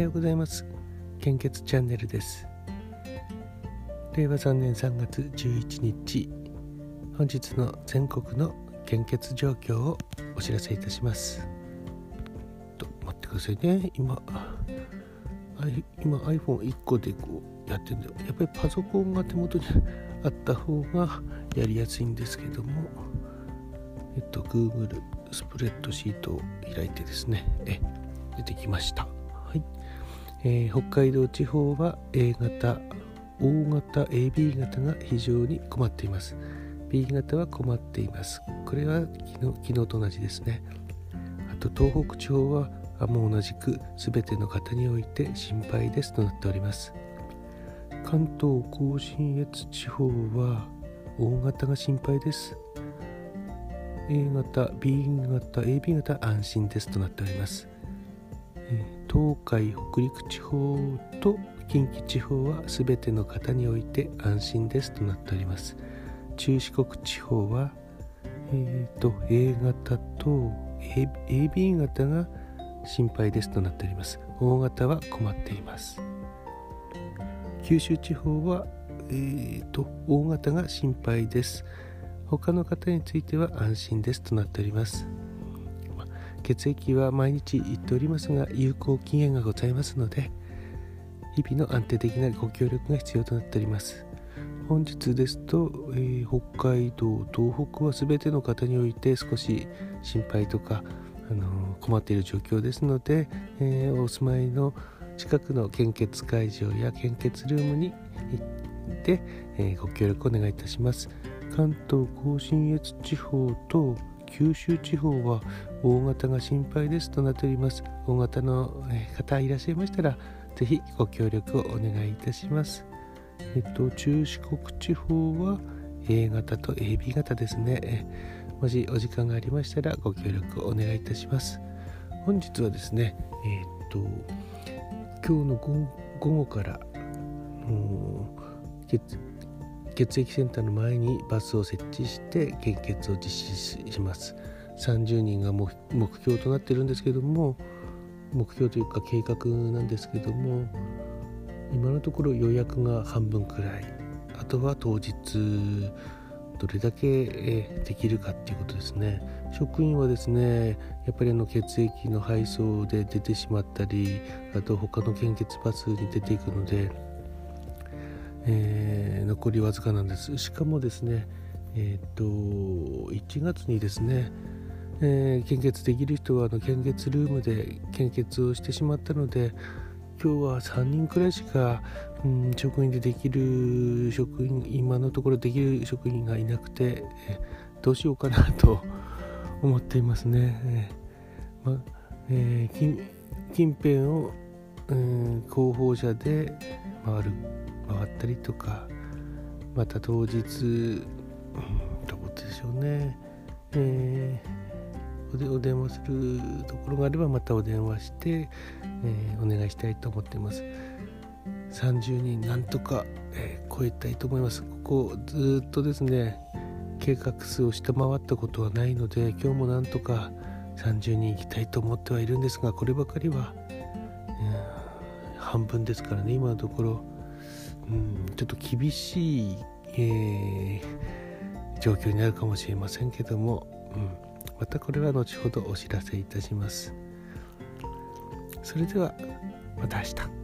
はようございます。献血チャンネルです。令和3年3月11日本日の全国の献血状況をお知らせいたします。と待ってくださいね。今今 iPhone1 個でこうやってるんでやっぱりパソコンが手元にあった方がやりやすいんですけどもえっと Google スプレッドシートを開いてですねえ出てきました。はい。えー、北海道地方は A 型 O 型 AB 型が非常に困っています。B 型は困っています。これは昨日と同じですね。あと東北地方はもう同じく全ての方において心配ですとなっております。関東甲信越地方は O 型が心配です。A 型 B 型 AB 型安心ですとなっております。東海北陸地方と近畿地方は全ての方において安心ですとなっております。中四国地方は、えーと、A 型と AB 型が心配ですとなっております。O 型は困っています。九州地方は、えーと、と O 型が心配です。他の方については安心ですとなっております。血液は毎日言っておりますが有効期限がございますので日々の安定的なご協力が必要となっております。本日ですと、えー、北海道東北は全ての方において少し心配とか、あのー、困っている状況ですので、えー、お住まいの近くの献血会場や献血ルームに行って、えご協力お願いいたします。関東甲信越地方と九州地方は大型が心配ですとなっております。大型の方いらっしゃいましたらぜひご協力をお願いいたします。えっと中四国地方は A 型と AB 型ですね。もしお時間がありましたらご協力をお願いいたします。本日はですねえっと今日の午後から血液センターの前にバスを設置して献血を実施します。30人が目標となってるんですけども目標というか計画なんですけども今のところ予約が半分くらい。あとは当日どれだけできるかっていうことですね。職員はですねやっぱりあの血液の配送で出てしまったりあと他の献血バスに出ていくのでえ、残りわずかなんですしかもですねえっ、と1月にですね、えー、献血できる人はあの献血ルームで献血をしてしまったので今日は3人くらいしか、うん、職員でできる職員今のところできる職員がいなくて、え、どうしようかなと思っていますね。えーまえー、近近辺を、うん、広報車で回る回ったりとかまた当日、うん、どこでしょうね、えー、お電話するところがあればまたお電話して、えー、お願いしたいと思っています。30人なんとか、えー、超えたいと思います。ここずっとですね計画数を下回ったことはないので今日もなんとか30人行きたいと思ってはいるんですがこればかりは、うん、半分ですからね今のところ。うん、ちょっと厳しい、えー、状況になるかもしれませんけども、うん、またこれは後ほどお知らせいたします。それではまた明日。